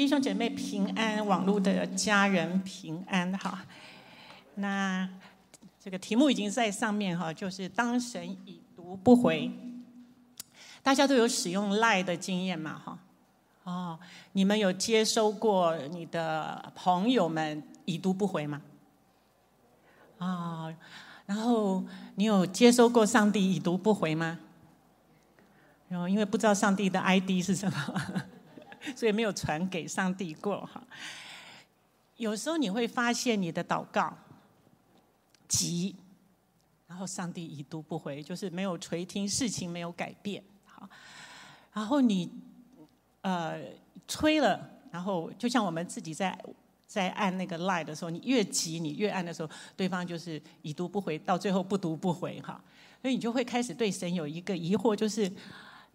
弟兄姐妹平安，网络的家人平安哈。那这个题目已经在上面哈，就是当神已读不回。大家都有使用 LINE 的经验嘛哈？哦，你们有接收过你的朋友们已读不回吗？啊、哦，然后你有接收过上帝已读不回吗？然后因为不知道上帝的 ID 是什么。所以没有传给上帝过哈。有时候你会发现你的祷告急，然后上帝已读不回，就是没有垂听，事情没有改变。好，然后你呃催了，然后就像我们自己在在按那个 lie 的时候，你越急，你越按的时候，对方就是已读不回，到最后不读不回哈。所以你就会开始对神有一个疑惑，就是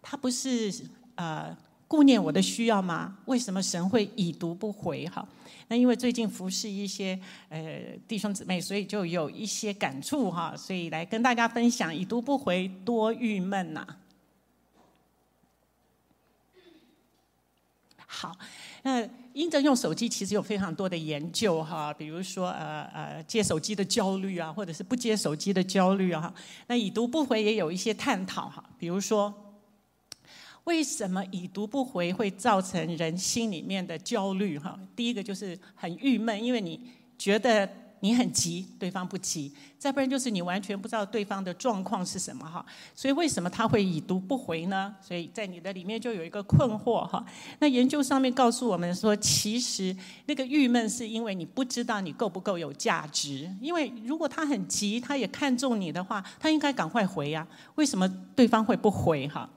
他不是呃。顾念我的需要吗？为什么神会已读不回？哈，那因为最近服侍一些呃弟兄姊妹，所以就有一些感触哈，所以来跟大家分享，已读不回多郁闷呐。好，那因着用手机，其实有非常多的研究哈，比如说呃呃接手机的焦虑啊，或者是不接手机的焦虑啊，那已读不回也有一些探讨哈，比如说。为什么已读不回会造成人心里面的焦虑？哈，第一个就是很郁闷，因为你觉得你很急，对方不急；再不然就是你完全不知道对方的状况是什么，哈。所以为什么他会已读不回呢？所以在你的里面就有一个困惑，哈。那研究上面告诉我们说，其实那个郁闷是因为你不知道你够不够有价值。因为如果他很急，他也看中你的话，他应该赶快回呀。为什么对方会不回？哈？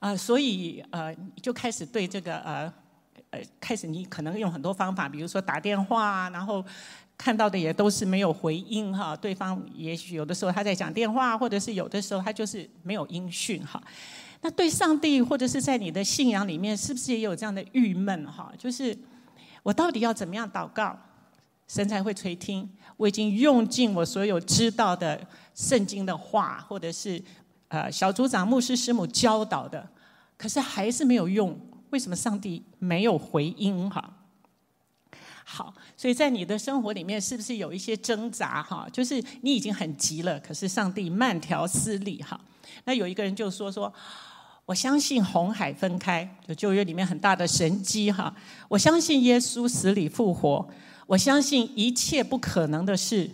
啊、所以呃，就开始对这个呃呃，开始你可能用很多方法，比如说打电话，然后看到的也都是没有回应哈。对方也许有的时候他在讲电话，或者是有的时候他就是没有音讯哈。那对上帝或者是在你的信仰里面，是不是也有这样的郁闷哈？就是我到底要怎么样祷告，神才会垂听？我已经用尽我所有知道的圣经的话，或者是。呃，小组长、牧师、师母教导的，可是还是没有用。为什么上帝没有回应？哈，好，所以在你的生活里面，是不是有一些挣扎？哈，就是你已经很急了，可是上帝慢条斯理。哈，那有一个人就说：“说我相信红海分开，就旧约里面很大的神迹。哈，我相信耶稣死里复活，我相信一切不可能的事，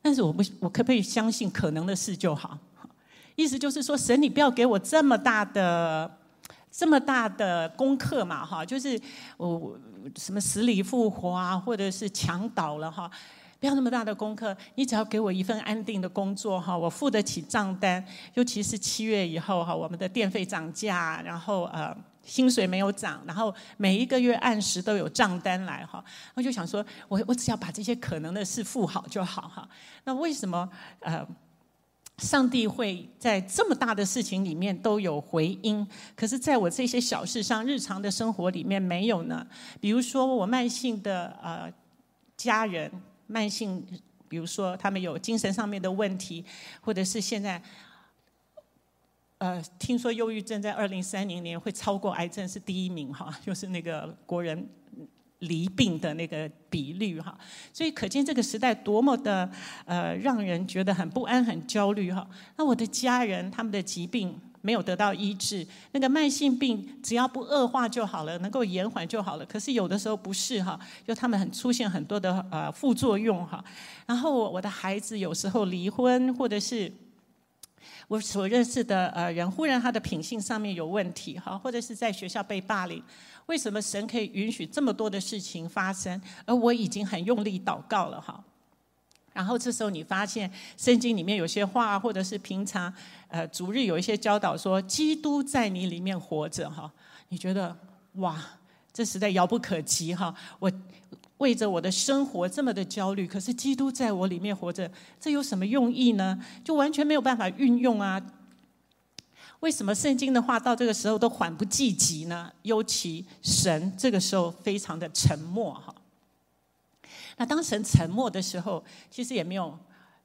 但是我不，我可不可以相信可能的事就好？”意思就是说，神，你不要给我这么大的、这么大的功课嘛，哈，就是我什么死里复活啊，或者是墙倒了哈，不要那么大的功课，你只要给我一份安定的工作哈，我付得起账单，尤其是七月以后哈，我们的电费涨价，然后呃薪水没有涨，然后每一个月按时都有账单来哈，我就想说，我我只要把这些可能的事付好就好哈，那为什么呃？上帝会在这么大的事情里面都有回音，可是在我这些小事上、日常的生活里面没有呢？比如说我慢性的呃家人，慢性，比如说他们有精神上面的问题，或者是现在呃听说忧郁症在二零三零年会超过癌症是第一名哈，就是那个国人。离病的那个比率哈，所以可见这个时代多么的呃让人觉得很不安、很焦虑哈。那我的家人他们的疾病没有得到医治，那个慢性病只要不恶化就好了，能够延缓就好了。可是有的时候不是哈，就他们很出现很多的呃副作用哈。然后我的孩子有时候离婚，或者是我所认识的呃人忽然他的品性上面有问题哈，或者是在学校被霸凌。为什么神可以允许这么多的事情发生？而我已经很用力祷告了哈。然后这时候你发现圣经里面有些话，或者是平常呃逐日有一些教导说，基督在你里面活着哈。你觉得哇，这实在遥不可及哈。我为着我的生活这么的焦虑，可是基督在我里面活着，这有什么用意呢？就完全没有办法运用啊。为什么圣经的话到这个时候都缓不济急呢？尤其神这个时候非常的沉默哈。那当神沉默的时候，其实也没有，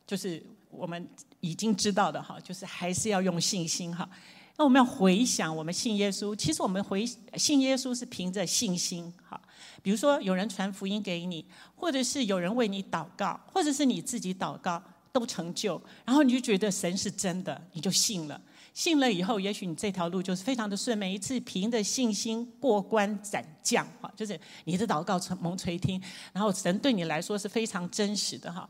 就是我们已经知道的哈，就是还是要用信心哈。那我们要回想，我们信耶稣，其实我们回信耶稣是凭着信心，哈。比如说有人传福音给你，或者是有人为你祷告，或者是你自己祷告都成就，然后你就觉得神是真的，你就信了。信了以后，也许你这条路就是非常的顺，每一次凭着信心过关斩将，哈，就是你的祷告蒙垂听，然后神对你来说是非常真实的，哈。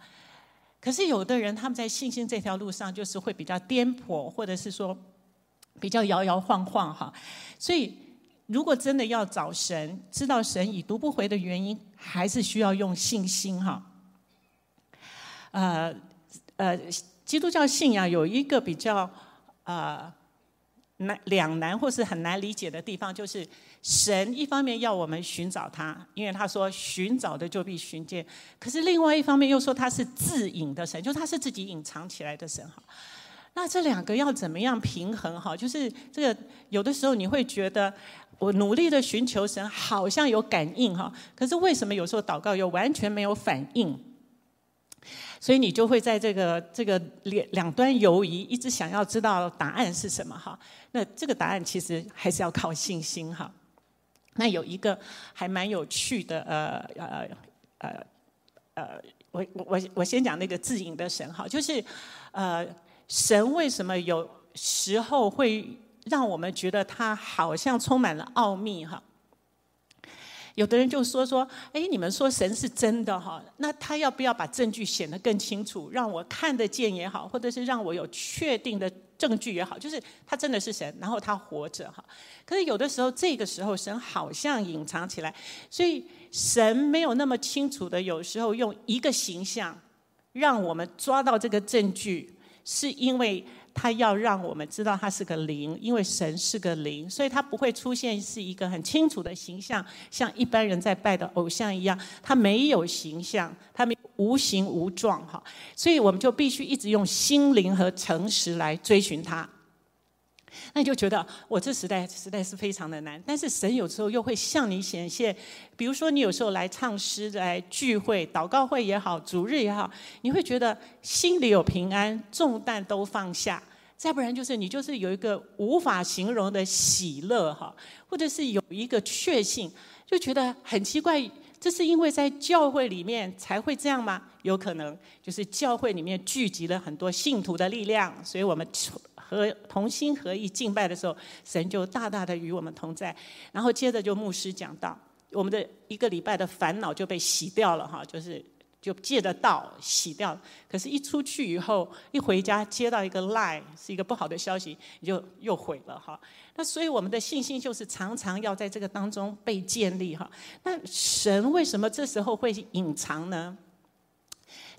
可是有的人他们在信心这条路上就是会比较颠簸，或者是说比较摇摇晃晃，哈。所以如果真的要找神，知道神已读不回的原因，还是需要用信心，哈。呃呃，基督教信仰有一个比较。呃，难两难或是很难理解的地方，就是神一方面要我们寻找他，因为他说寻找的就必寻见；可是另外一方面又说他是自隐的神，就他是自己隐藏起来的神。哈，那这两个要怎么样平衡？哈，就是这个有的时候你会觉得我努力的寻求神，好像有感应哈，可是为什么有时候祷告又完全没有反应？所以你就会在这个这个两两端游移，一直想要知道答案是什么哈。那这个答案其实还是要靠信心哈。那有一个还蛮有趣的呃呃呃呃，我我我先讲那个自隐的神哈，就是呃神为什么有时候会让我们觉得他好像充满了奥秘哈？有的人就说说，哎，你们说神是真的哈，那他要不要把证据显得更清楚，让我看得见也好，或者是让我有确定的证据也好，就是他真的是神，然后他活着哈。可是有的时候，这个时候神好像隐藏起来，所以神没有那么清楚的，有时候用一个形象让我们抓到这个证据，是因为。他要让我们知道他是个灵，因为神是个灵，所以他不会出现是一个很清楚的形象，像一般人在拜的偶像一样，他没有形象，他没无形无状哈，所以我们就必须一直用心灵和诚实来追寻他。那你就觉得我这时代实在是非常的难，但是神有时候又会向你显现，比如说你有时候来唱诗、来聚会、祷告会也好、主日也好，你会觉得心里有平安，重担都放下；再不然就是你就是有一个无法形容的喜乐哈，或者是有一个确信，就觉得很奇怪，这是因为在教会里面才会这样吗？有可能就是教会里面聚集了很多信徒的力量，所以我们。和同心合意敬拜的时候，神就大大的与我们同在。然后接着就牧师讲到，我们的一个礼拜的烦恼就被洗掉了哈，就是就借着道洗掉。可是，一出去以后，一回家接到一个 lie 是一个不好的消息，你就又毁了哈。那所以我们的信心就是常常要在这个当中被建立哈。那神为什么这时候会隐藏呢？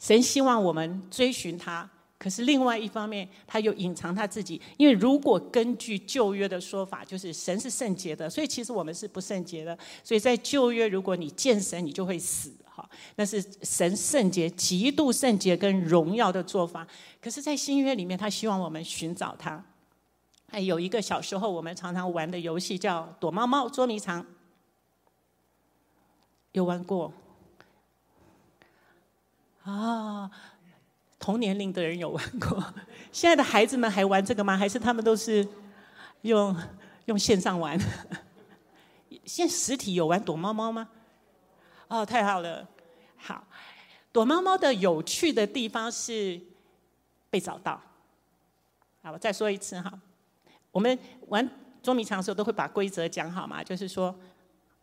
神希望我们追寻他。可是另外一方面，他又隐藏他自己，因为如果根据旧约的说法，就是神是圣洁的，所以其实我们是不圣洁的。所以在旧约，如果你见神，你就会死，哈，那是神圣洁、极度圣洁跟荣耀的做法。可是，在新约里面，他希望我们寻找他。还有一个小时候我们常常玩的游戏叫躲猫猫、捉迷藏，有玩过？啊。同年龄的人有玩过，现在的孩子们还玩这个吗？还是他们都是用用线上玩？现实体有玩躲猫猫吗？哦，太好了！好，躲猫猫的有趣的地方是被找到。好，我再说一次哈，我们玩捉迷藏的时候都会把规则讲好嘛，就是说。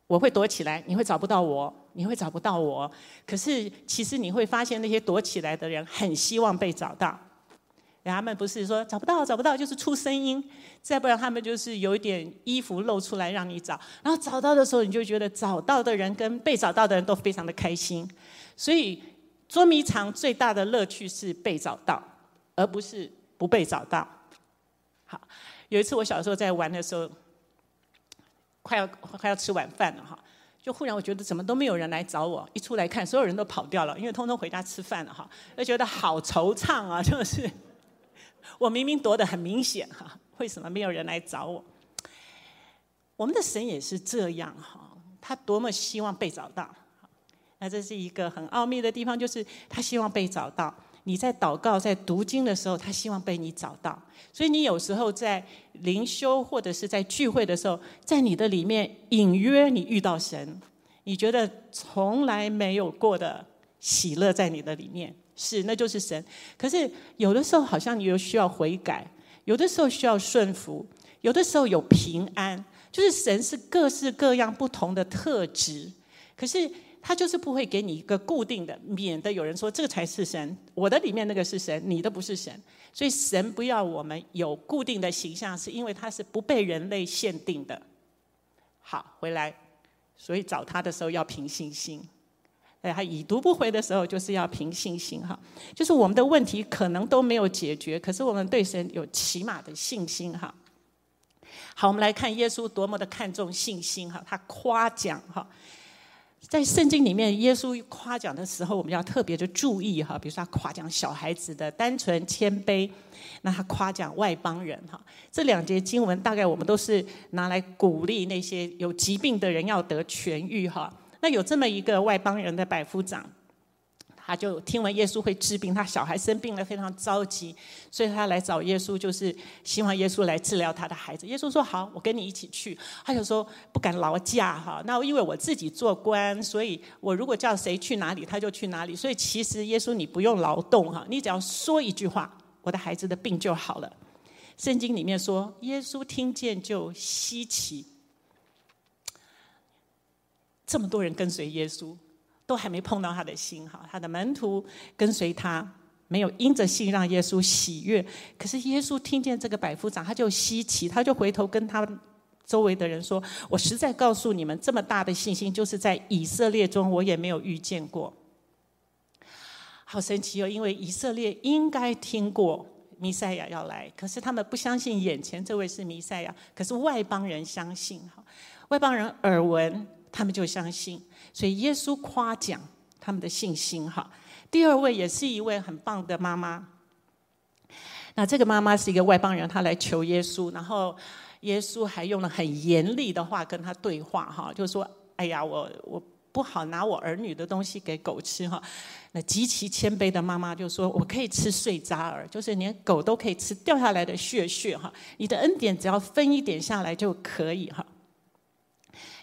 我会躲起来，你会找不到我，你会找不到我。可是其实你会发现，那些躲起来的人很希望被找到。他们不是说找不到找不到，就是出声音；再不然他们就是有一点衣服露出来让你找。然后找到的时候，你就觉得找到的人跟被找到的人都非常的开心。所以捉迷藏最大的乐趣是被找到，而不是不被找到。好，有一次我小时候在玩的时候。快要快要吃晚饭了哈，就忽然我觉得怎么都没有人来找我，一出来看所有人都跑掉了，因为通通回家吃饭了哈，就觉得好惆怅啊，就是 我明明躲得很明显哈，为什么没有人来找我？我们的神也是这样哈，他多么希望被找到，那这是一个很奥秘的地方，就是他希望被找到，你在祷告、在读经的时候，他希望被你找到。所以你有时候在灵修或者是在聚会的时候，在你的里面隐约你遇到神，你觉得从来没有过的喜乐在你的里面，是，那就是神。可是有的时候好像你又需要悔改，有的时候需要顺服，有的时候有平安，就是神是各式各样不同的特质，可是。他就是不会给你一个固定的，免得有人说这个才是神，我的里面那个是神，你的不是神。所以神不要我们有固定的形象，是因为他是不被人类限定的。好，回来，所以找他的时候要凭信心。哎，他已读不回的时候就是要凭信心哈。就是我们的问题可能都没有解决，可是我们对神有起码的信心哈。好，我们来看耶稣多么的看重信心哈，他夸奖哈。在圣经里面，耶稣夸奖的时候，我们要特别的注意哈。比如说，他夸奖小孩子的单纯谦卑，那他夸奖外邦人哈。这两节经文大概我们都是拿来鼓励那些有疾病的人要得痊愈哈。那有这么一个外邦人的百夫长。他就听闻耶稣会治病，他小孩生病了，非常着急，所以他来找耶稣，就是希望耶稣来治疗他的孩子。耶稣说：“好，我跟你一起去。”他就说：“不敢劳驾哈，那因为我自己做官，所以我如果叫谁去哪里，他就去哪里。所以其实耶稣你不用劳动哈，你只要说一句话，我的孩子的病就好了。”圣经里面说，耶稣听见就稀奇，这么多人跟随耶稣。都还没碰到他的心哈，他的门徒跟随他，没有因着信让耶稣喜悦。可是耶稣听见这个百夫长，他就稀奇，他就回头跟他周围的人说：“我实在告诉你们，这么大的信心，就是在以色列中我也没有遇见过。”好神奇哦！因为以色列应该听过弥赛亚要来，可是他们不相信眼前这位是弥赛亚，可是外邦人相信哈，外邦人耳闻。他们就相信，所以耶稣夸奖他们的信心。哈，第二位也是一位很棒的妈妈。那这个妈妈是一个外邦人，她来求耶稣，然后耶稣还用了很严厉的话跟她对话。哈，就说：“哎呀，我我不好拿我儿女的东西给狗吃。”哈，那极其谦卑的妈妈就说：“我可以吃碎渣儿，就是连狗都可以吃掉下来的屑屑。哈，你的恩典只要分一点下来就可以。”哈。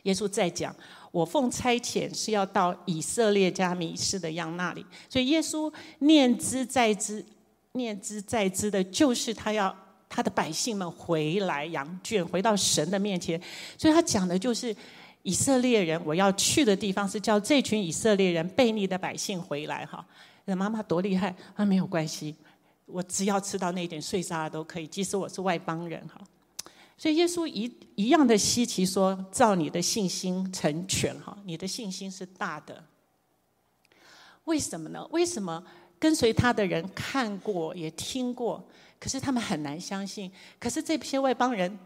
耶稣再讲，我奉差遣是要到以色列家迷失的羊那里，所以耶稣念兹在兹，念兹在兹的，就是他要他的百姓们回来羊圈，回到神的面前。所以他讲的就是以色列人，我要去的地方是叫这群以色列人悖逆的百姓回来。哈，那妈妈多厉害，她没有关系，我只要吃到那点碎沙都可以，即使我是外邦人。哈。所以耶稣一一样的稀奇说：“照你的信心成全哈，你的信心是大的。为什么呢？为什么跟随他的人看过也听过，可是他们很难相信？可是这些外邦人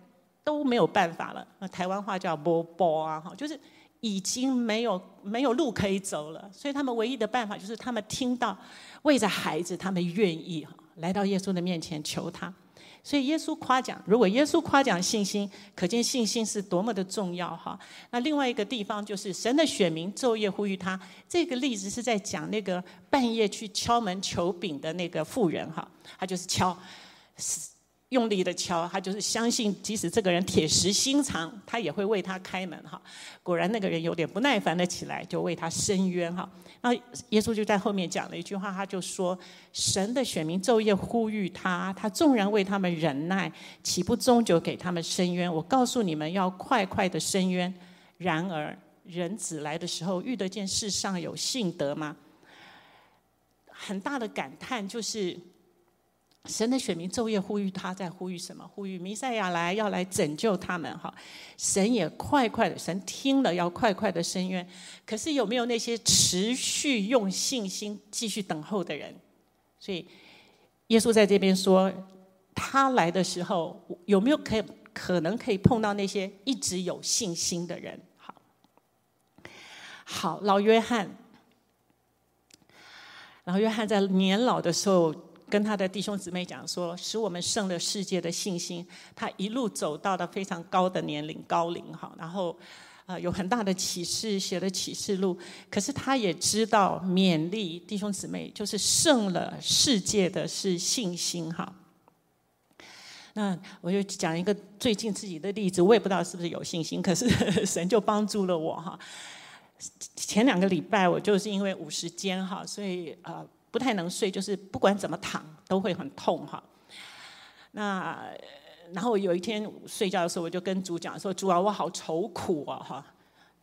都没有办法了。那台湾话叫波波啊哈，就是已经没有没有路可以走了。所以他们唯一的办法就是他们听到为着孩子，他们愿意来到耶稣的面前求他。”所以耶稣夸奖，如果耶稣夸奖信心，可见信心是多么的重要哈。那另外一个地方就是神的选民昼夜呼吁他，这个例子是在讲那个半夜去敲门求饼的那个妇人哈，他就是敲。用力的敲，他就是相信，即使这个人铁石心肠，他也会为他开门哈。果然那个人有点不耐烦的起来，就为他伸冤哈。那耶稣就在后面讲了一句话，他就说：“神的选民昼夜呼吁他，他纵然为他们忍耐，岂不终究给他们伸冤？我告诉你们要快快的伸冤。然而人子来的时候，遇得见世上有信德吗？”很大的感叹就是。神的选民昼夜呼吁他，在呼吁什么？呼吁弥赛亚来，要来拯救他们。哈，神也快快的，神听了要快快的伸冤。可是有没有那些持续用信心继续等候的人？所以耶稣在这边说，他来的时候有没有可可能可以碰到那些一直有信心的人？好，好，老约翰，老约翰在年老的时候。跟他的弟兄姊妹讲说，使我们胜了世界的信心。他一路走到了非常高的年龄高龄哈，然后呃有很大的启示，写了启示录。可是他也知道勉励弟兄姊妹，就是胜了世界的是信心哈。那我就讲一个最近自己的例子，我也不知道是不是有信心，可是 神就帮助了我哈。前两个礼拜我就是因为五十间哈，所以呃不太能睡，就是不管怎么躺都会很痛哈。那然后有一天睡觉的时候，我就跟主讲说：“主啊，我好愁苦啊！”哈，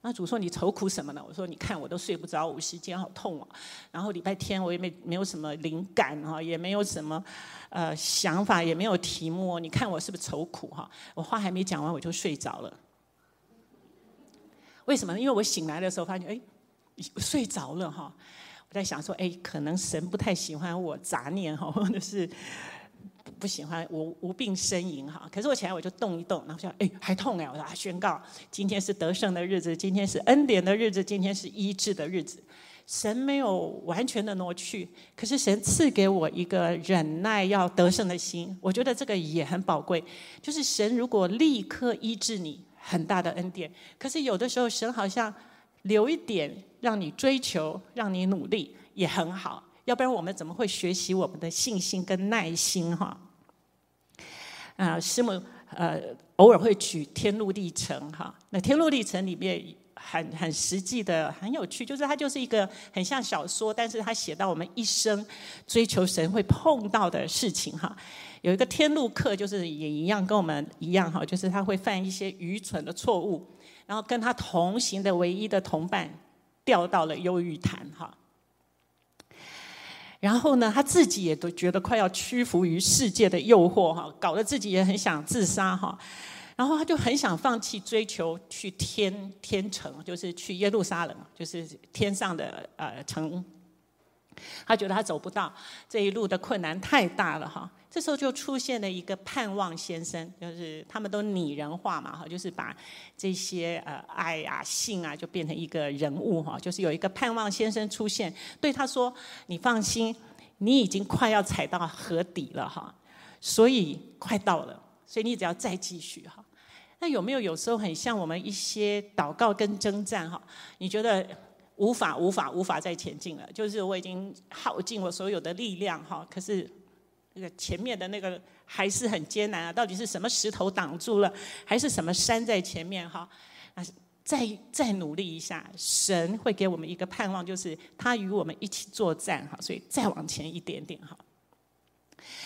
那主说：“你愁苦什么呢？”我说：“你看我都睡不着，五十肩好痛啊！”然后礼拜天我也没没有什么灵感哈，也没有什么呃想法，也没有题目。你看我是不是愁苦哈？我话还没讲完，我就睡着了。为什么？因为我醒来的时候发现，哎，睡着了哈。在想说，哎，可能神不太喜欢我杂念哈，或者是。不喜欢无无病呻吟哈，可是我起来我就动一动，然后说哎还痛哎，我说啊宣告今天是得胜的日子，今天是恩典的日子，今天是医治的日子。神没有完全的挪去，可是神赐给我一个忍耐要得胜的心，我觉得这个也很宝贵。就是神如果立刻医治你，很大的恩典，可是有的时候神好像留一点让你追求，让你努力也很好。要不然我们怎么会学习我们的信心跟耐心哈？啊，师母呃偶尔会举天路历程哈。那天路历程里面很很实际的很有趣，就是它就是一个很像小说，但是它写到我们一生追求神会碰到的事情哈。有一个天路客，就是也一样跟我们一样哈，就是他会犯一些愚蠢的错误，然后跟他同行的唯一的同伴掉到了忧郁潭哈。然后呢，他自己也都觉得快要屈服于世界的诱惑哈，搞得自己也很想自杀哈。然后他就很想放弃追求去天天城，就是去耶路撒冷，就是天上的呃城。他觉得他走不到这一路的困难太大了哈。这时候就出现了一个盼望先生，就是他们都拟人化嘛哈，就是把这些呃爱啊、信啊，就变成一个人物哈，就是有一个盼望先生出现，对他说：“你放心，你已经快要踩到河底了哈，所以快到了，所以你只要再继续哈。”那有没有有时候很像我们一些祷告跟征战哈？你觉得无法、无法、无法再前进了，就是我已经耗尽我所有的力量哈，可是。那个前面的那个还是很艰难啊！到底是什么石头挡住了，还是什么山在前面？哈，啊，再再努力一下，神会给我们一个盼望，就是他与我们一起作战。哈，所以再往前一点点。哈，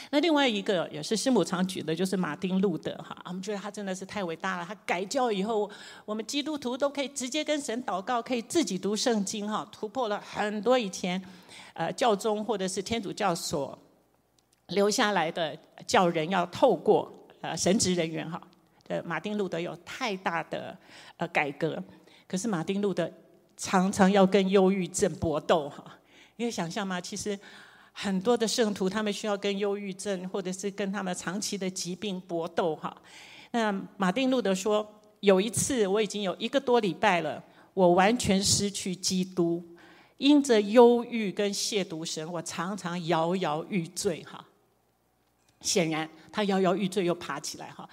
那另外一个也是师母常举的，就是马丁路德。哈，我们觉得他真的是太伟大了。他改教以后，我们基督徒都可以直接跟神祷告，可以自己读圣经。哈，突破了很多以前呃教宗或者是天主教所。留下来的教人要透过呃神职人员哈，呃马丁路德有太大的呃改革，可是马丁路德常常要跟忧郁症搏斗哈，你可以想象吗？其实很多的圣徒他们需要跟忧郁症或者是跟他们长期的疾病搏斗哈。那马丁路德说，有一次我已经有一个多礼拜了，我完全失去基督，因着忧郁跟亵渎神，我常常摇摇欲坠哈。显然，他摇摇欲坠，又爬起来哈。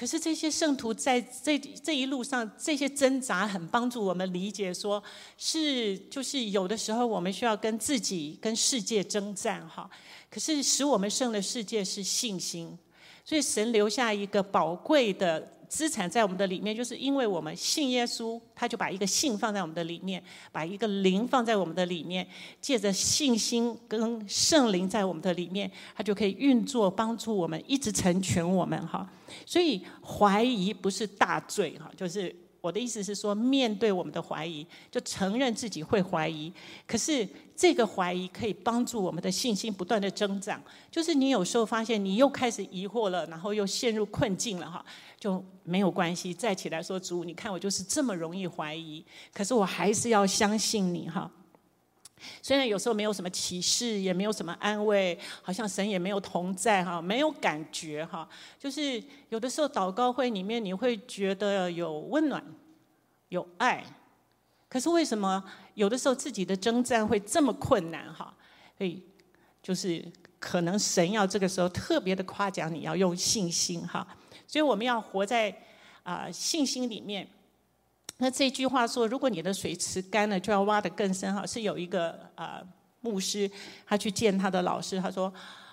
可是这些圣徒在这这一路上，这些挣扎很帮助我们理解，说是就是有的时候我们需要跟自己、跟世界征战哈。可是使我们胜了世界是信心，所以神留下一个宝贵的。资产在我们的里面，就是因为我们信耶稣，他就把一个信放在我们的里面，把一个灵放在我们的里面，借着信心跟圣灵在我们的里面，他就可以运作，帮助我们一直成全我们哈。所以怀疑不是大罪哈，就是。我的意思是说，面对我们的怀疑，就承认自己会怀疑。可是这个怀疑可以帮助我们的信心不断的增长。就是你有时候发现你又开始疑惑了，然后又陷入困境了哈，就没有关系，再起来说主，你看我就是这么容易怀疑，可是我还是要相信你哈。虽然有时候没有什么启示，也没有什么安慰，好像神也没有同在哈，没有感觉哈。就是有的时候祷告会里面，你会觉得有温暖，有爱。可是为什么有的时候自己的征战会这么困难哈？所以就是可能神要这个时候特别的夸奖你，要用信心哈。所以我们要活在啊信心里面。那这句话说，如果你的水池干了，就要挖得更深哈。是有一个啊、牧师，他去见他的老师，他说。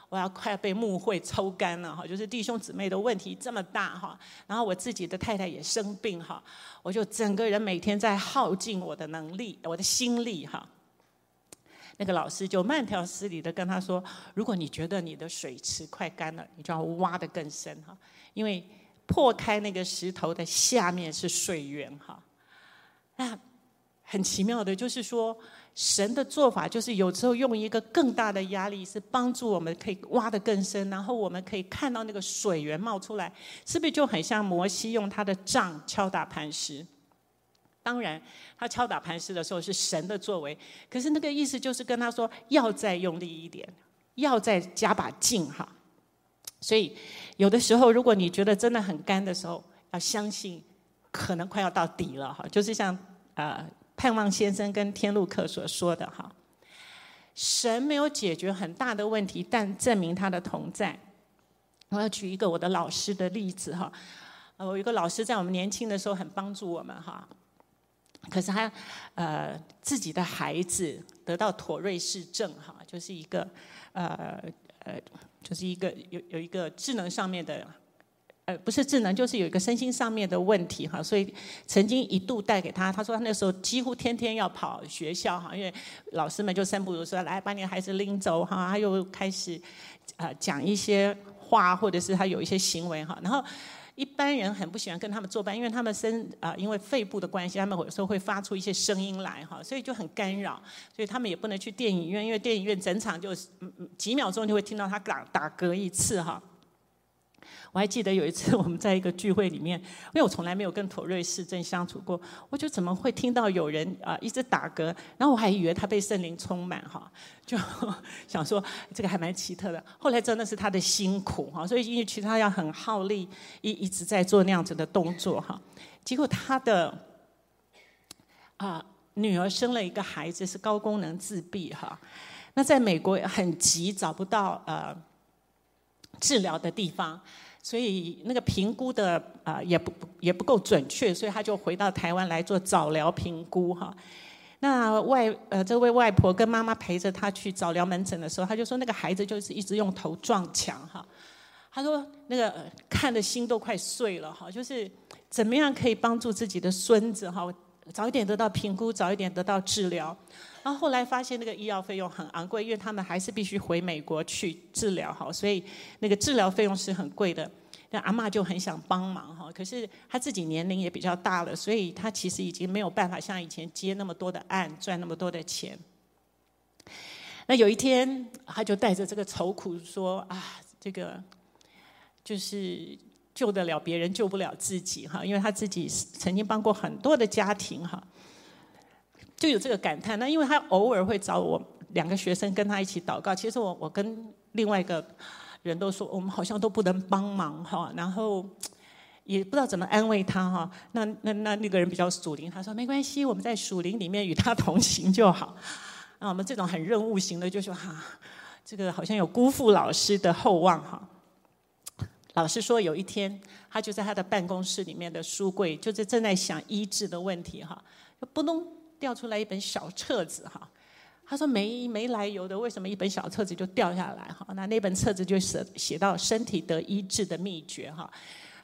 我要快要被牧会抽干了哈，就是弟兄姊妹的问题这么大哈，然后我自己的太太也生病哈，我就整个人每天在耗尽我的能力，我的心力哈。那个老师就慢条斯理的跟他说：“如果你觉得你的水池快干了，你就要挖得更深哈，因为破开那个石头的下面是水源哈。”那很奇妙的就是说。神的做法就是有时候用一个更大的压力，是帮助我们可以挖得更深，然后我们可以看到那个水源冒出来，是不是就很像摩西用他的杖敲打磐石？当然，他敲打磐石的时候是神的作为，可是那个意思就是跟他说要再用力一点，要再加把劲哈。所以有的时候，如果你觉得真的很干的时候，要相信可能快要到底了哈，就是像。呃盼望先生跟天路客所说的哈，神没有解决很大的问题，但证明他的同在。我要举一个我的老师的例子哈，我有一个老师在我们年轻的时候很帮助我们哈，可是他呃自己的孩子得到妥瑞氏症哈，就是一个呃呃就是一个有有一个智能上面的。呃，不是智能，就是有一个身心上面的问题哈，所以曾经一度带给他，他说他那时候几乎天天要跑学校哈，因为老师们就三不如说来把你的孩子拎走哈，他又开始呃讲一些话，或者是他有一些行为哈，然后一般人很不喜欢跟他们作伴，因为他们身啊、呃、因为肺部的关系，他们有时候会发出一些声音来哈，所以就很干扰，所以他们也不能去电影院，因为电影院整场就是几秒钟就会听到他打打嗝一次哈。我还记得有一次 我们在一个聚会里面，因为我从来没有跟妥瑞氏症相处过，我就怎么会听到有人啊一直打嗝，然后我还以为他被圣灵充满哈，就 想说这个还蛮奇特的。后来真的是他的辛苦哈，所以因为其实他要很耗力，一一直在做那样子的动作哈。结果他的啊女儿生了一个孩子是高功能自闭哈，那在美国很急找不到呃治疗的地方。所以那个评估的啊也不也不够准确，所以他就回到台湾来做早疗评估哈。那外呃这位外婆跟妈妈陪着他去早疗门诊的时候，他就说那个孩子就是一直用头撞墙哈。他说那个看的心都快碎了哈，就是怎么样可以帮助自己的孙子哈，早一点得到评估，早一点得到治疗。然后后来发现那个医药费用很昂贵，因为他们还是必须回美国去治疗哈，所以那个治疗费用是很贵的。那阿嬷就很想帮忙哈，可是他自己年龄也比较大了，所以他其实已经没有办法像以前接那么多的案，赚那么多的钱。那有一天，他就带着这个愁苦说：“啊，这个就是救得了别人，救不了自己哈，因为他自己曾经帮过很多的家庭哈。”就有这个感叹，那因为他偶尔会找我两个学生跟他一起祷告。其实我我跟另外一个人都说，我们好像都不能帮忙哈，然后也不知道怎么安慰他哈。那那那那个人比较属灵，他说没关系，我们在属灵里面与他同行就好。那 我们这种很任务型的就说哈，这个好像有辜负老师的厚望哈。老师说有一天，他就在他的办公室里面的书柜，就是正在想医治的问题哈，就不能。掉出来一本小册子哈，他说没没来由的，为什么一本小册子就掉下来哈？那那本册子就写写到身体得医治的秘诀哈。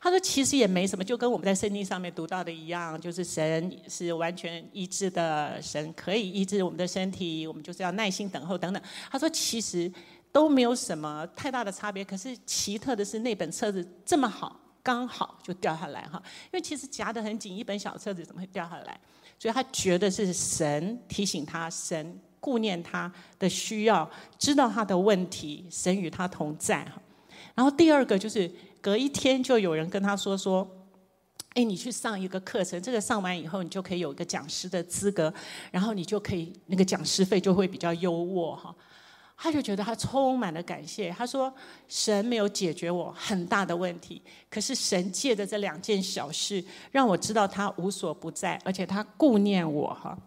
他说其实也没什么，就跟我们在圣经上面读到的一样，就是神是完全医治的，神可以医治我们的身体，我们就是要耐心等候等等。他说其实都没有什么太大的差别，可是奇特的是那本册子这么好，刚好就掉下来哈。因为其实夹得很紧，一本小册子怎么会掉下来？所以他觉得是神提醒他，神顾念他的需要，知道他的问题，神与他同在。然后第二个就是隔一天就有人跟他说说，哎，你去上一个课程，这个上完以后你就可以有一个讲师的资格，然后你就可以那个讲师费就会比较优渥哈。他就觉得他充满了感谢。他说：“神没有解决我很大的问题，可是神借着这两件小事，让我知道他无所不在，而且他顾念我。”哈，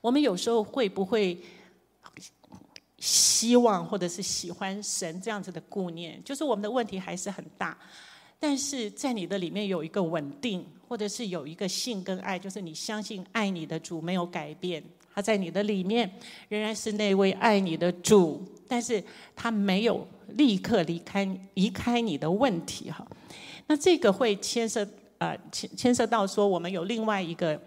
我们有时候会不会希望或者是喜欢神这样子的顾念？就是我们的问题还是很大，但是在你的里面有一个稳定，或者是有一个信跟爱，就是你相信爱你的主没有改变，在你的里面仍然是那位爱你的主，但是他没有立刻离开离开你的问题哈。那这个会牵涉呃牵牵涉到说，我们有另外一个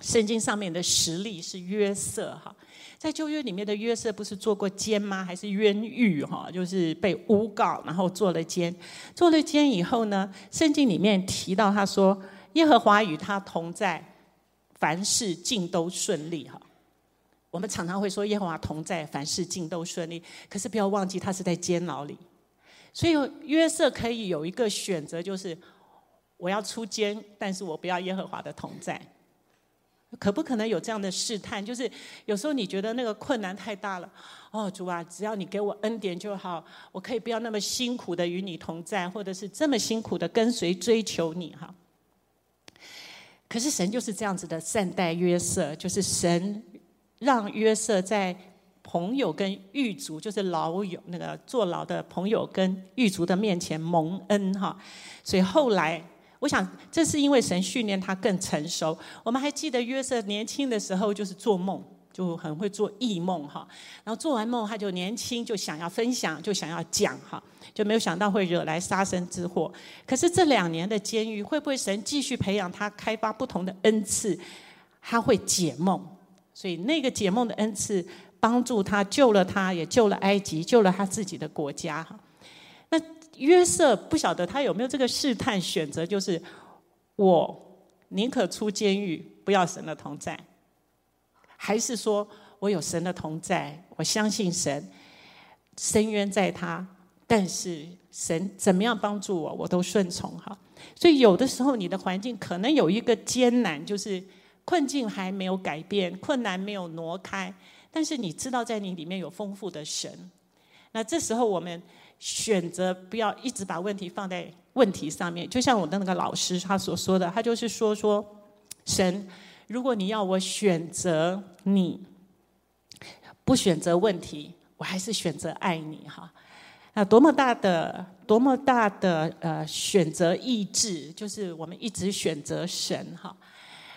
圣经上面的实例是约瑟哈。在旧约里面的约瑟不是做过奸吗？还是冤狱哈？就是被诬告，然后做了奸。做了奸以后呢，圣经里面提到他说：“耶和华与他同在，凡事尽都顺利。”哈，我们常常会说耶和华同在，凡事尽都顺利。可是不要忘记，他是在监牢里，所以约瑟可以有一个选择，就是我要出监，但是我不要耶和华的同在。可不可能有这样的试探？就是有时候你觉得那个困难太大了，哦，主啊，只要你给我恩典就好，我可以不要那么辛苦的与你同在，或者是这么辛苦的跟随追求你哈。可是神就是这样子的善待约瑟，就是神让约瑟在朋友跟狱卒，就是牢友那个坐牢的朋友跟狱卒的面前蒙恩哈，所以后来。我想，这是因为神训练他更成熟。我们还记得约瑟年轻的时候，就是做梦，就很会做异梦哈。然后做完梦，他就年轻，就想要分享，就想要讲哈，就没有想到会惹来杀身之祸。可是这两年的监狱，会不会神继续培养他，开发不同的恩赐？他会解梦，所以那个解梦的恩赐帮助他，救了他，也救了埃及，救了他自己的国家哈。那。约瑟不晓得他有没有这个试探选择，就是我宁可出监狱，不要神的同在，还是说我有神的同在，我相信神，深渊在他，但是神怎么样帮助我，我都顺从哈。所以有的时候你的环境可能有一个艰难，就是困境还没有改变，困难没有挪开，但是你知道在你里面有丰富的神，那这时候我们。选择不要一直把问题放在问题上面，就像我的那个老师他所说的，他就是说说，神，如果你要我选择你，不选择问题，我还是选择爱你哈。啊多么大的多么大的呃选择意志，就是我们一直选择神哈。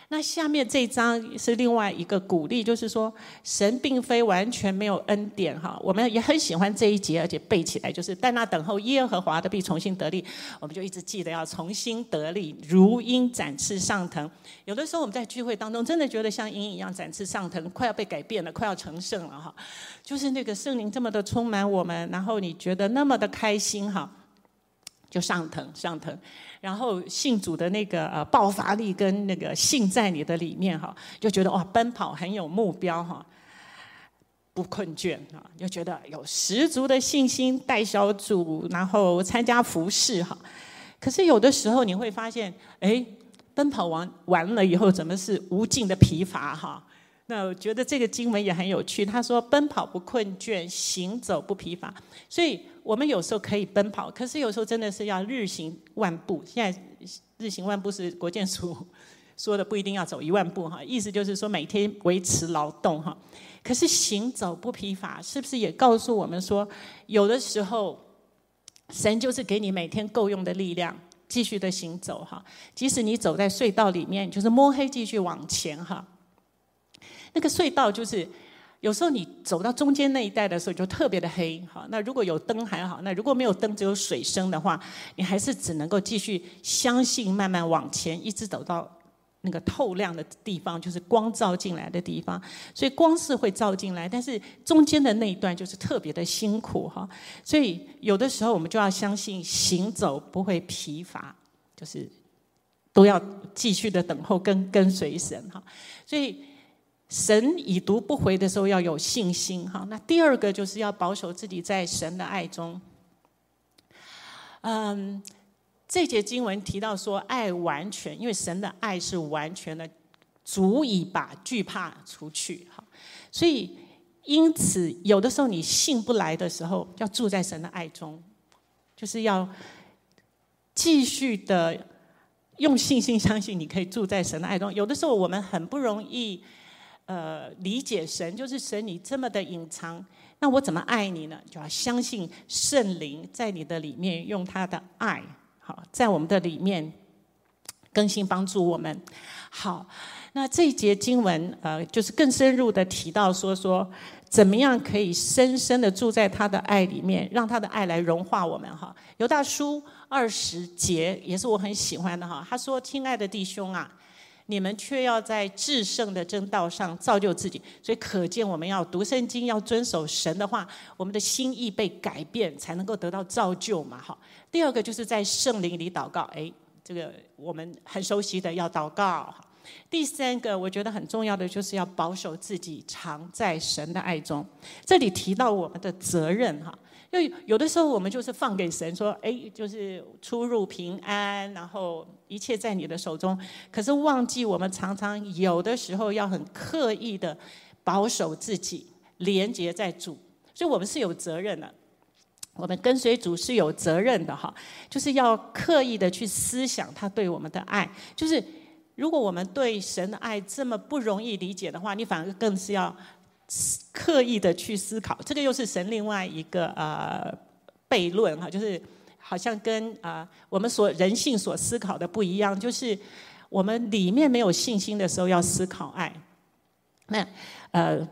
那下面这一章是另外一个鼓励，就是说神并非完全没有恩典哈。我们也很喜欢这一节，而且背起来就是：在那等候耶和华的必重新得力。我们就一直记得要重新得力，如鹰展翅上腾。有的时候我们在聚会当中，真的觉得像鹰一样展翅上腾，快要被改变了，快要成圣了哈。就是那个圣灵这么的充满我们，然后你觉得那么的开心哈，就上腾上腾。然后信主的那个呃爆发力跟那个信在你的里面哈，就觉得哇奔跑很有目标哈，不困倦啊，就觉得有十足的信心带小组，然后参加服事哈。可是有的时候你会发现，哎，奔跑完完了以后，怎么是无尽的疲乏哈？那我觉得这个经文也很有趣。他说：“奔跑不困倦，行走不疲乏。”所以，我们有时候可以奔跑，可是有时候真的是要日行万步。现在“日行万步”是国健署 说的，不一定要走一万步哈。意思就是说，每天维持劳动哈。可是行走不疲乏，是不是也告诉我们说，有的时候神就是给你每天够用的力量，继续的行走哈。即使你走在隧道里面，就是摸黑继续往前哈。那个隧道就是，有时候你走到中间那一带的时候就特别的黑，好，那如果有灯还好，那如果没有灯只有水声的话，你还是只能够继续相信，慢慢往前，一直走到那个透亮的地方，就是光照进来的地方。所以光是会照进来，但是中间的那一段就是特别的辛苦哈。所以有的时候我们就要相信，行走不会疲乏，就是都要继续的等候跟跟随神哈。所以。神已读不回的时候要有信心哈。那第二个就是要保守自己在神的爱中。嗯，这节经文提到说爱完全，因为神的爱是完全的，足以把惧怕除去哈。所以因此有的时候你信不来的时候，要住在神的爱中，就是要继续的用信心相信你可以住在神的爱中。有的时候我们很不容易。呃，理解神就是神，你这么的隐藏，那我怎么爱你呢？就要相信圣灵在你的里面，用他的爱，好，在我们的里面更新帮助我们。好，那这一节经文呃，就是更深入的提到说说，怎么样可以深深的住在他的爱里面，让他的爱来融化我们哈。犹大书二十节也是我很喜欢的哈，他说：“亲爱的弟兄啊。”你们却要在至圣的真道上造就自己，所以可见我们要读圣经，要遵守神的话，我们的心意被改变，才能够得到造就嘛。好，第二个就是在圣灵里祷告，哎，这个我们很熟悉的要祷告。第三个我觉得很重要的就是要保守自己，常在神的爱中。这里提到我们的责任哈。因为有的时候我们就是放给神说，哎，就是出入平安，然后一切在你的手中。可是忘记我们常常有的时候要很刻意的保守自己，连接在主。所以我们是有责任的，我们跟随主是有责任的哈，就是要刻意的去思想他对我们的爱。就是如果我们对神的爱这么不容易理解的话，你反而更是要。刻意的去思考，这个又是神另外一个呃悖论哈，就是好像跟啊、呃、我们所人性所思考的不一样，就是我们里面没有信心的时候要思考爱。那呃，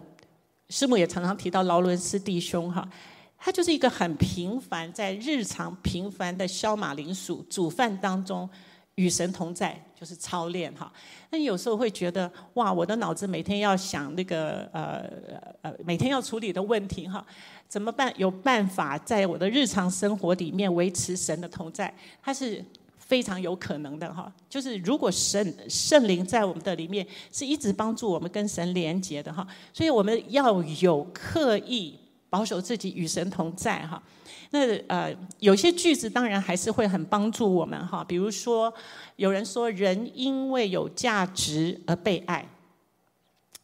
师母也常常提到劳伦斯弟兄哈，他就是一个很平凡，在日常平凡的削马铃薯煮饭当中。与神同在就是操练哈，那你有时候会觉得哇，我的脑子每天要想那个呃呃每天要处理的问题哈，怎么办？有办法在我的日常生活里面维持神的同在，它是非常有可能的哈。就是如果神圣灵在我们的里面，是一直帮助我们跟神连接的哈，所以我们要有刻意保守自己与神同在哈。那呃，有些句子当然还是会很帮助我们哈，比如说有人说人因为有价值而被爱，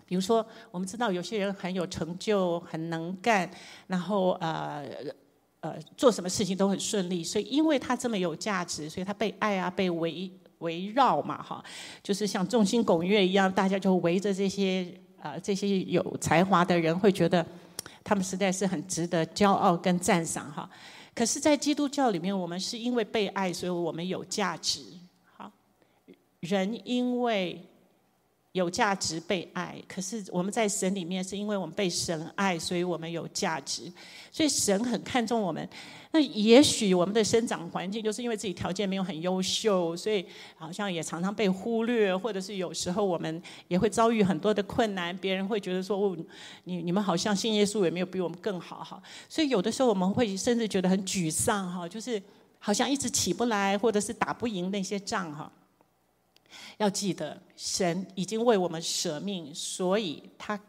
比如说我们知道有些人很有成就、很能干，然后呃呃做什么事情都很顺利，所以因为他这么有价值，所以他被爱啊，被围围绕嘛哈，就是像众星拱月一样，大家就围着这些啊、呃、这些有才华的人，会觉得。他们实在是很值得骄傲跟赞赏哈，可是，在基督教里面，我们是因为被爱，所以我们有价值。好，人因为有价值被爱，可是我们在神里面，是因为我们被神爱，所以我们有价值。所以神很看重我们。那也许我们的生长环境就是因为自己条件没有很优秀，所以好像也常常被忽略，或者是有时候我们也会遭遇很多的困难，别人会觉得说哦，你你们好像信耶稣也没有比我们更好哈。所以有的时候我们会甚至觉得很沮丧哈，就是好像一直起不来，或者是打不赢那些仗哈。要记得，神已经为我们舍命，所以他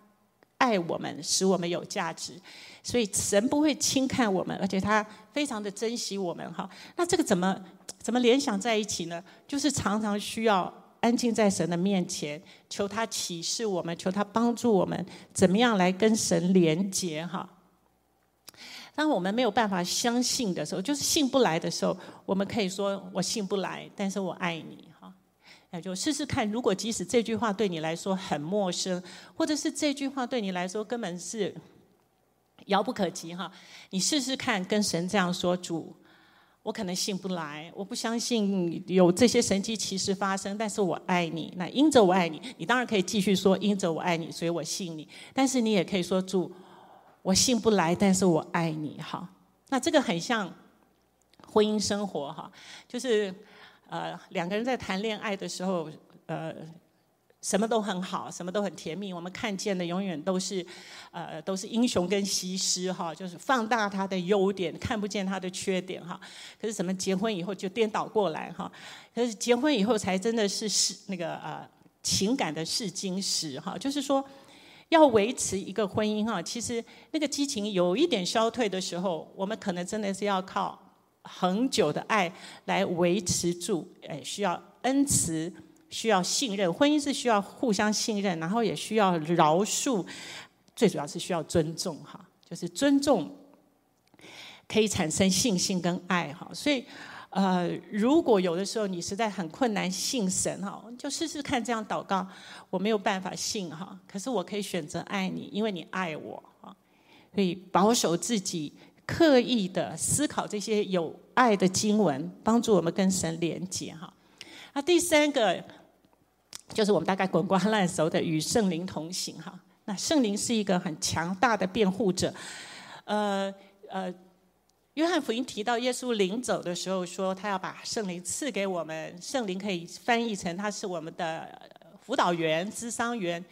爱我们，使我们有价值。所以神不会轻看我们，而且他非常的珍惜我们哈。那这个怎么怎么联想在一起呢？就是常常需要安静在神的面前，求他启示我们，求他帮助我们，怎么样来跟神连结哈。当我们没有办法相信的时候，就是信不来的时候，我们可以说我信不来，但是我爱你。那就试试看，如果即使这句话对你来说很陌生，或者是这句话对你来说根本是。遥不可及哈，你试试看，跟神这样说：主，我可能信不来，我不相信有这些神迹奇事发生，但是我爱你。那因着我爱你，你当然可以继续说因着我爱你，所以我信你。但是你也可以说：主，我信不来，但是我爱你。哈，那这个很像婚姻生活哈，就是呃两个人在谈恋爱的时候，呃。什么都很好，什么都很甜蜜。我们看见的永远都是，呃，都是英雄跟西施哈，就是放大他的优点，看不见他的缺点哈。可是怎么结婚以后就颠倒过来哈？可是结婚以后才真的是是那个呃情感的试金石哈。就是说，要维持一个婚姻哈，其实那个激情有一点消退的时候，我们可能真的是要靠恒久的爱来维持住。哎，需要恩慈。需要信任，婚姻是需要互相信任，然后也需要饶恕，最主要是需要尊重哈，就是尊重可以产生信心跟爱哈。所以，呃，如果有的时候你实在很困难信神哈，就试试看这样祷告。我没有办法信哈，可是我可以选择爱你，因为你爱我哈。所以保守自己，刻意的思考这些有爱的经文，帮助我们跟神连接哈。那第三个就是我们大概滚瓜烂熟的与圣灵同行哈。那圣灵是一个很强大的辩护者，呃呃，约翰福音提到耶稣临走的时候说，他要把圣灵赐给我们，圣灵可以翻译成他是我们的辅导员、咨商员。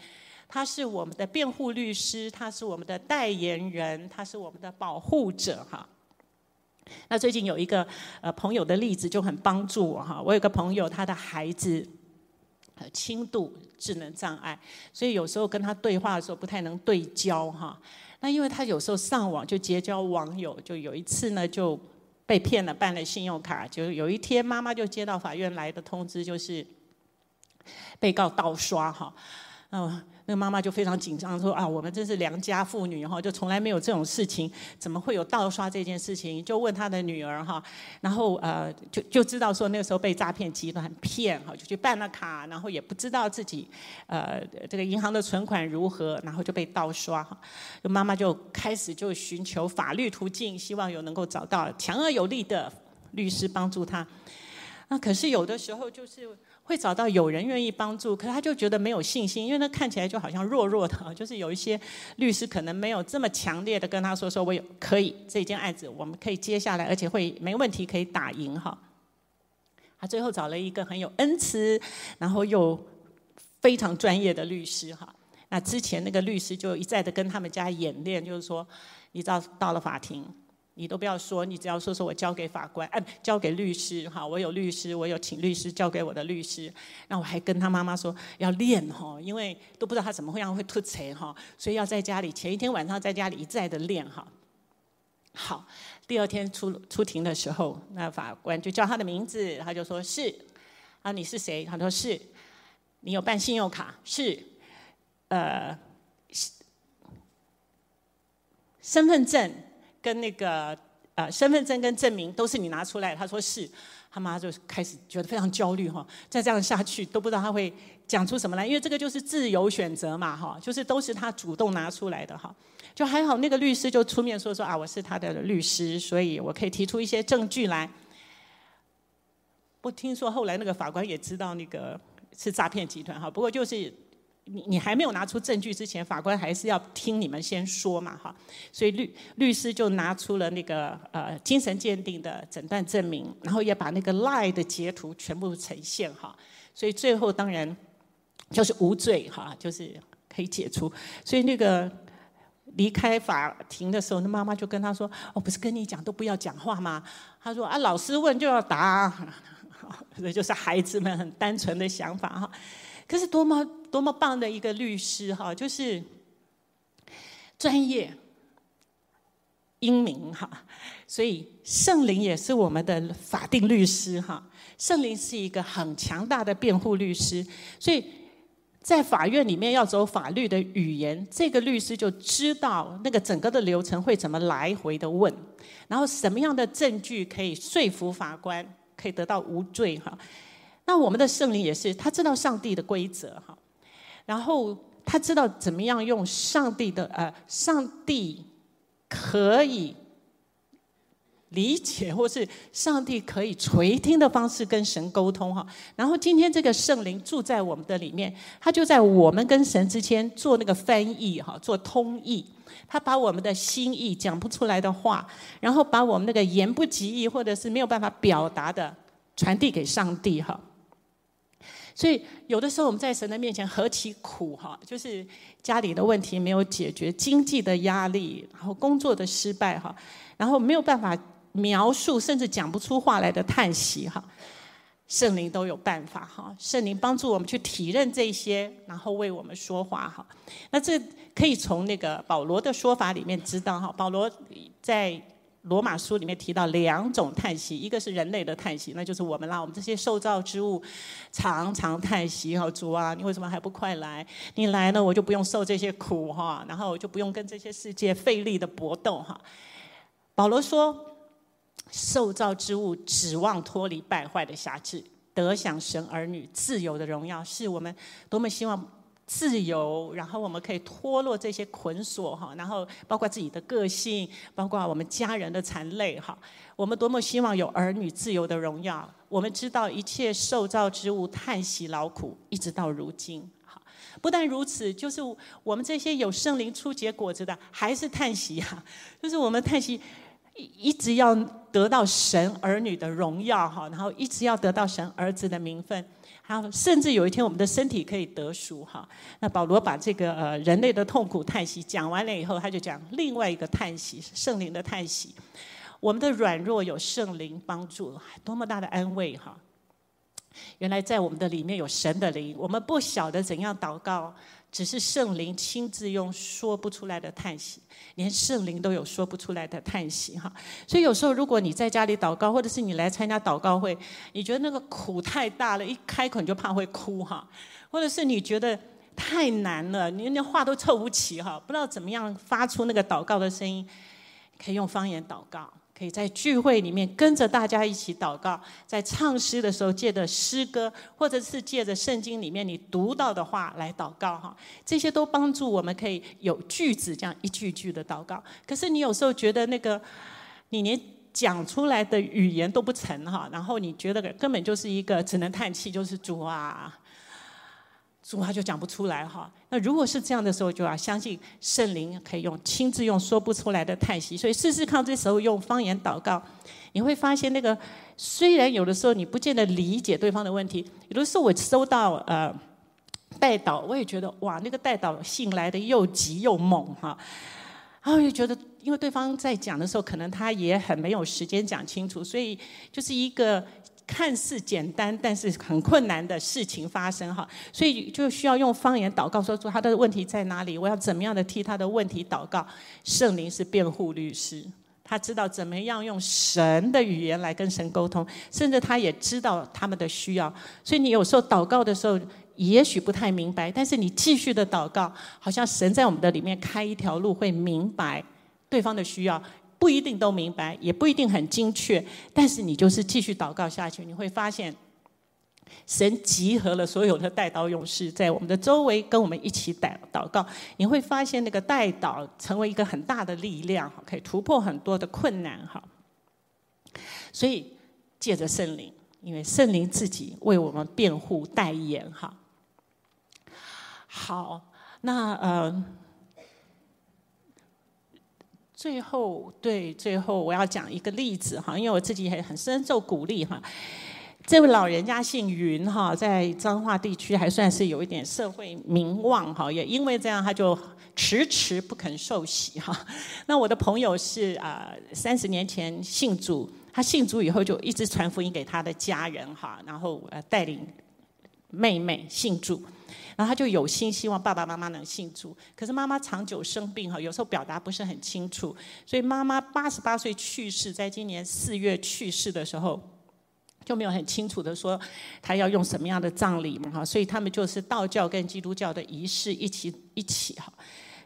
他是我们的辩护律师，他是我们的代言人，他是我们的保护者哈。那最近有一个呃朋友的例子就很帮助我哈。我有个朋友，他的孩子轻度智能障碍，所以有时候跟他对话的时候不太能对焦哈。那因为他有时候上网就结交网友，就有一次呢就被骗了，办了信用卡，就有一天妈妈就接到法院来的通知，就是被告盗刷哈。嗯。那个妈妈就非常紧张，说啊，我们真是良家妇女哈，就从来没有这种事情，怎么会有盗刷这件事情？就问她的女儿哈，然后呃，就就知道说那个时候被诈骗集团骗哈，就去办了卡，然后也不知道自己呃这个银行的存款如何，然后就被盗刷哈。妈妈就开始就寻求法律途径，希望有能够找到强而有力的律师帮助她。那可是有的时候就是。会找到有人愿意帮助，可是他就觉得没有信心，因为他看起来就好像弱弱的，就是有一些律师可能没有这么强烈的跟他说，说我有可以这件案子我们可以接下来，而且会没问题可以打赢哈。他最后找了一个很有恩慈，然后又非常专业的律师哈。那之前那个律师就一再的跟他们家演练，就是说，你知道到了法庭。你都不要说，你只要说说我交给法官，哎，交给律师哈，我有律师，我有请律师交给我的律师。那我还跟他妈妈说要练哈，因为都不知道他怎么会让会吐词哈，所以要在家里前一天晚上在家里一再的练哈。好，第二天出出庭的时候，那法官就叫他的名字，他就说是啊，你是谁？他说是，你有办信用卡？是，呃，身份证。跟那个呃身份证跟证明都是你拿出来，他说是，他妈就开始觉得非常焦虑哈，再这样下去都不知道他会讲出什么来，因为这个就是自由选择嘛哈，就是都是他主动拿出来的哈，就还好那个律师就出面说说啊，我是他的律师，所以我可以提出一些证据来。不听说后来那个法官也知道那个是诈骗集团哈，不过就是。你你还没有拿出证据之前，法官还是要听你们先说嘛，哈，所以律律师就拿出了那个呃精神鉴定的诊断证明，然后也把那个 LINE 的截图全部呈现哈，所以最后当然就是无罪哈，就是可以解除。所以那个离开法庭的时候，那妈妈就跟他说：“哦，不是跟你讲都不要讲话吗？”他说：“啊，老师问就要答。”这 就是孩子们很单纯的想法哈。可是多么多么棒的一个律师哈，就是专业、英明哈，所以圣灵也是我们的法定律师哈。圣灵是一个很强大的辩护律师，所以在法院里面要走法律的语言，这个律师就知道那个整个的流程会怎么来回的问，然后什么样的证据可以说服法官，可以得到无罪哈。那我们的圣灵也是，他知道上帝的规则哈，然后他知道怎么样用上帝的呃，上帝可以理解或是上帝可以垂听的方式跟神沟通哈。然后今天这个圣灵住在我们的里面，他就在我们跟神之间做那个翻译哈，做通译。他把我们的心意讲不出来的话，然后把我们那个言不及义或者是没有办法表达的传递给上帝哈。所以有的时候我们在神的面前何其苦哈，就是家里的问题没有解决，经济的压力，然后工作的失败哈，然后没有办法描述，甚至讲不出话来的叹息哈。圣灵都有办法哈，圣灵帮助我们去体认这些，然后为我们说话哈。那这可以从那个保罗的说法里面知道哈，保罗在。罗马书里面提到两种叹息，一个是人类的叹息，那就是我们啦，我们这些受造之物常常叹息哈，主啊，你为什么还不快来？你来了，我就不用受这些苦哈，然后我就不用跟这些世界费力的搏斗哈。保罗说，受造之物指望脱离败坏的辖制，得享神儿女自由的荣耀，是我们多么希望自由，然后我们可以脱落这些捆锁哈，然后包括自己的个性，包括我们家人的缠累哈。我们多么希望有儿女自由的荣耀。我们知道一切受造之物叹息劳苦，一直到如今。哈，不但如此，就是我们这些有圣灵初结果子的，还是叹息啊，就是我们叹息，一一直要得到神儿女的荣耀哈，然后一直要得到神儿子的名分。他，甚至有一天我们的身体可以得赎哈。那保罗把这个呃人类的痛苦叹息讲完了以后，他就讲另外一个叹息，圣灵的叹息。我们的软弱有圣灵帮助，多么大的安慰哈！原来在我们的里面有神的灵，我们不晓得怎样祷告。只是圣灵亲自用说不出来的叹息，连圣灵都有说不出来的叹息哈。所以有时候，如果你在家里祷告，或者是你来参加祷告会，你觉得那个苦太大了，一开口你就怕会哭哈，或者是你觉得太难了，你连话都凑不齐哈，不知道怎么样发出那个祷告的声音，可以用方言祷告。可以在聚会里面跟着大家一起祷告，在唱诗的时候借着诗歌，或者是借着圣经里面你读到的话来祷告哈，这些都帮助我们可以有句子这样一句句的祷告。可是你有时候觉得那个你连讲出来的语言都不成哈，然后你觉得根本就是一个只能叹气，就是主啊。主他就讲不出来哈，那如果是这样的时候，就要相信圣灵可以用亲自用说不出来的叹息，所以试试看这时候用方言祷告，你会发现那个虽然有的时候你不见得理解对方的问题，有的时候我收到呃代祷，我也觉得哇，那个代祷信来的又急又猛哈，然后又觉得因为对方在讲的时候，可能他也很没有时间讲清楚，所以就是一个。看似简单，但是很困难的事情发生哈，所以就需要用方言祷告，说出他的问题在哪里，我要怎么样的替他的问题祷告。圣灵是辩护律师，他知道怎么样用神的语言来跟神沟通，甚至他也知道他们的需要。所以你有时候祷告的时候，也许不太明白，但是你继续的祷告，好像神在我们的里面开一条路，会明白对方的需要。不一定都明白，也不一定很精确，但是你就是继续祷告下去，你会发现，神集合了所有的代祷勇士在我们的周围，跟我们一起祷祷告。你会发现那个代祷成为一个很大的力量，可以突破很多的困难哈。所以借着圣灵，因为圣灵自己为我们辩护代言哈。好，那呃。最后，对，最后我要讲一个例子哈，因为我自己也很深受鼓励哈。这位老人家姓云哈，在彰化地区还算是有一点社会名望哈，也因为这样他就迟迟不肯受洗哈。那我的朋友是啊，三十年前信主，他信主以后就一直传福音给他的家人哈，然后呃带领妹妹信主。然后他就有心希望爸爸妈妈能信主，可是妈妈长久生病哈，有时候表达不是很清楚，所以妈妈八十八岁去世，在今年四月去世的时候，就没有很清楚的说他要用什么样的葬礼嘛哈，所以他们就是道教跟基督教的仪式一起一起哈。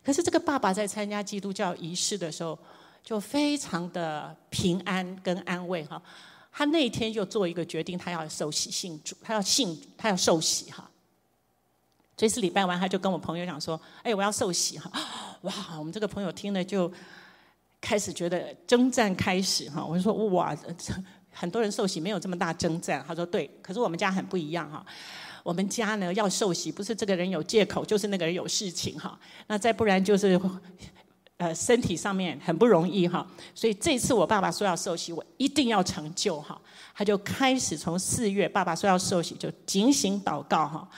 可是这个爸爸在参加基督教仪式的时候，就非常的平安跟安慰哈。他那一天就做一个决定，他要受洗信主，他要信，他要受洗哈。这次礼拜完，他就跟我朋友讲说：“哎，我要受洗哈！”哇，我们这个朋友听了就开始觉得征战开始哈。我就说：“哇，很多人受洗没有这么大征战。”他说：“对，可是我们家很不一样哈。我们家呢要受洗，不是这个人有借口，就是那个人有事情哈。那再不然就是呃身体上面很不容易哈。所以这次我爸爸说要受洗，我一定要成就哈。他就开始从四月，爸爸说要受洗，就警醒祷告哈。”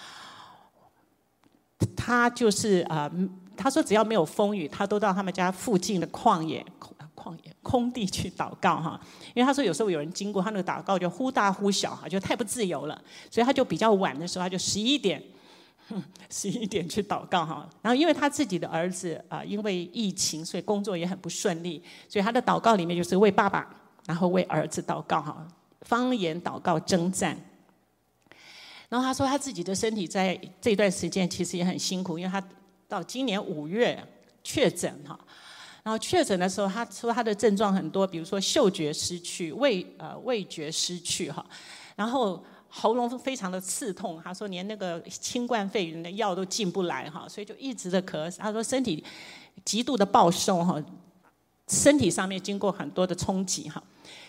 他就是啊、他说只要没有风雨，他都到他们家附近的旷野、旷野空地去祷告哈。因为他说有时候有人经过，他那个祷告就忽大忽小哈，就太不自由了，所以他就比较晚的时候，他就十一点，十一点去祷告哈。然后因为他自己的儿子啊、因为疫情，所以工作也很不顺利，所以他的祷告里面就是为爸爸，然后为儿子祷告哈，方言祷告征战。然后他说他自己的身体在这段时间其实也很辛苦，因为他到今年五月确诊哈，然后确诊的时候他说他的症状很多，比如说嗅觉失去、味呃味觉失去哈，然后喉咙非常的刺痛，他说连那个清冠肺炎的药都进不来哈，所以就一直的咳。他说身体极度的暴瘦哈，身体上面经过很多的冲击哈，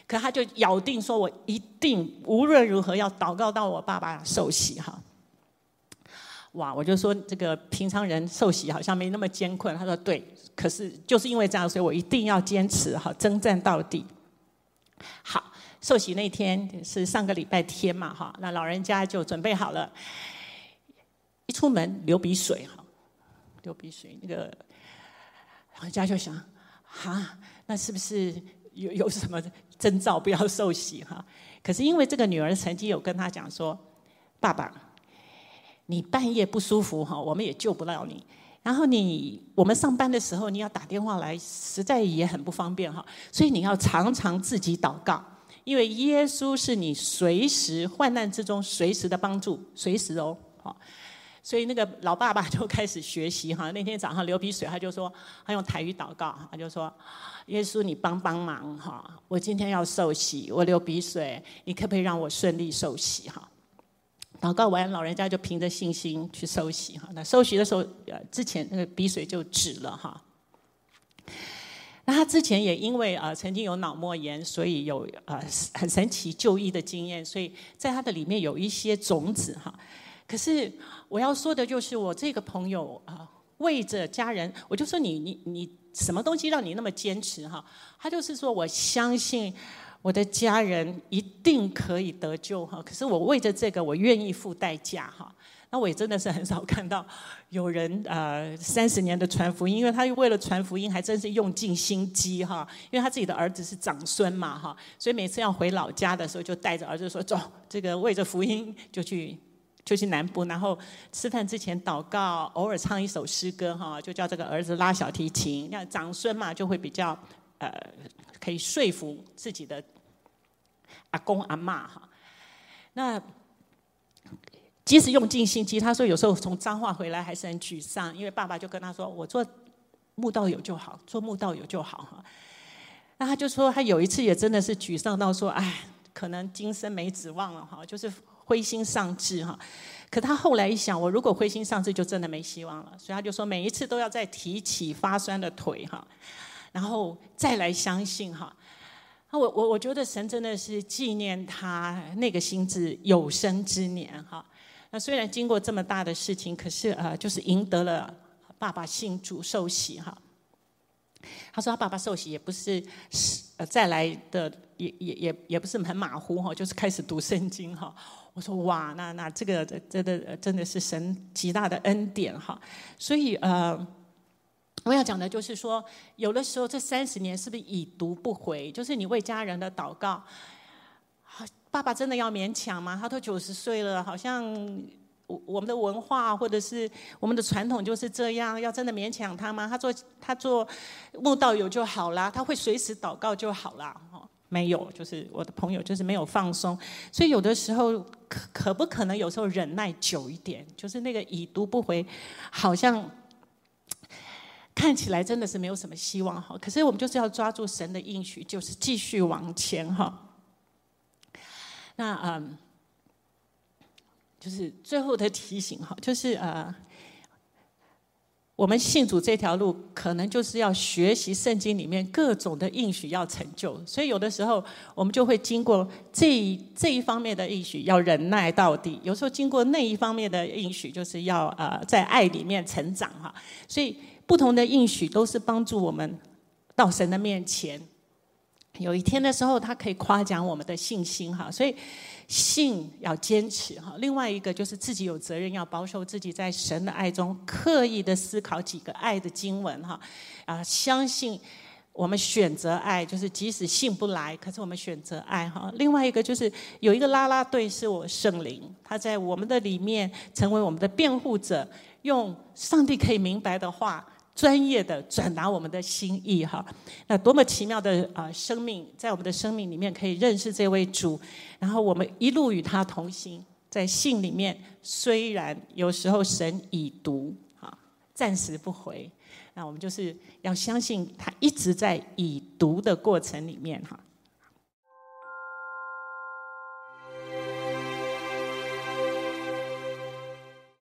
可他就咬定说，我一定无论如何要祷告到我爸爸受洗哈。哇，我就说这个平常人受洗好像没那么艰困。他说对，可是就是因为这样，所以我一定要坚持哈，征战到底。好。受洗那天是上个礼拜天嘛，哈，那老人家就准备好了，一出门流鼻水，哈，流鼻水，那个老人家就想，哈，那是不是有 有什么征兆不要受洗哈？可是因为这个女儿曾经有跟他讲说，爸爸，你半夜不舒服哈，我们也救不到你，然后你我们上班的时候你要打电话来，实在也很不方便哈，所以你要常常自己祷告。因为耶稣是你随时患难之中随时的帮助，随时哦，好，所以那个老爸爸就开始学习哈。那天早上流鼻水，他就说他用台语祷告，他就说：“耶稣，你帮帮忙哈，我今天要受洗，我流鼻水，你可不可以让我顺利受洗哈？”祷告完，老人家就凭着信心去受洗哈。那受洗的时候，呃，之前那个鼻水就止了哈。那他之前也因为呃曾经有脑膜炎，所以有呃很神奇就医的经验，所以在他的里面有一些种子哈。可是我要说的就是我这个朋友啊，为着家人，我就说你你你什么东西让你那么坚持哈？他就是说我相信我的家人一定可以得救哈。可是我为着这个，我愿意付代价哈。那我也真的是很少看到有人呃三十年的传福音，因为他为了传福音，还真是用尽心机哈。因为他自己的儿子是长孙嘛哈，所以每次要回老家的时候，就带着儿子说：“走，这个为着福音就去就去南部，然后吃饭之前祷告，偶尔唱一首诗歌哈，就叫这个儿子拉小提琴。那长孙嘛，就会比较呃可以说服自己的阿公阿嬷哈。那。即使用尽心机，他说有时候从彰化回来还是很沮丧，因为爸爸就跟他说：“我做慕道友就好，做慕道友就好。”哈，那他就说他有一次也真的是沮丧到说：“哎，可能今生没指望了。”哈，就是灰心丧志哈。可他后来一想，我如果灰心丧志，就真的没希望了。所以他就说，每一次都要再提起发酸的腿哈，然后再来相信哈。那我我我觉得神真的是纪念他那个心智有生之年哈。那虽然经过这么大的事情，可是呃，就是赢得了爸爸信主受洗哈。他说他爸爸受洗也不是呃再来的，也也也也不是很马虎哈，就是开始读圣经哈。我说哇，那那这个真的真的是神极大的恩典哈。所以呃，我要讲的就是说，有的时候这三十年是不是已读不回？就是你为家人的祷告。好爸爸真的要勉强吗？他都九十岁了，好像我我们的文化或者是我们的传统就是这样，要真的勉强他吗？他做他做慕道友就好啦，他会随时祷告就好啦。没有，就是我的朋友就是没有放松，所以有的时候可可不可能有时候忍耐久一点，就是那个已读不回，好像看起来真的是没有什么希望哈。可是我们就是要抓住神的应许，就是继续往前哈。那嗯，就是最后的提醒哈，就是呃，我们信主这条路，可能就是要学习圣经里面各种的应许要成就，所以有的时候我们就会经过这一这一方面的应许要忍耐到底，有时候经过那一方面的应许，就是要呃在爱里面成长哈。所以不同的应许都是帮助我们到神的面前。有一天的时候，他可以夸奖我们的信心哈，所以信要坚持哈。另外一个就是自己有责任要保守自己，在神的爱中刻意的思考几个爱的经文哈啊，相信我们选择爱，就是即使信不来，可是我们选择爱哈。另外一个就是有一个啦啦队是我圣灵，他在我们的里面成为我们的辩护者，用上帝可以明白的话。专业的转达我们的心意哈，那多么奇妙的啊生命，在我们的生命里面可以认识这位主，然后我们一路与他同行，在信里面虽然有时候神已读哈，暂时不回，那我们就是要相信他一直在已读的过程里面哈。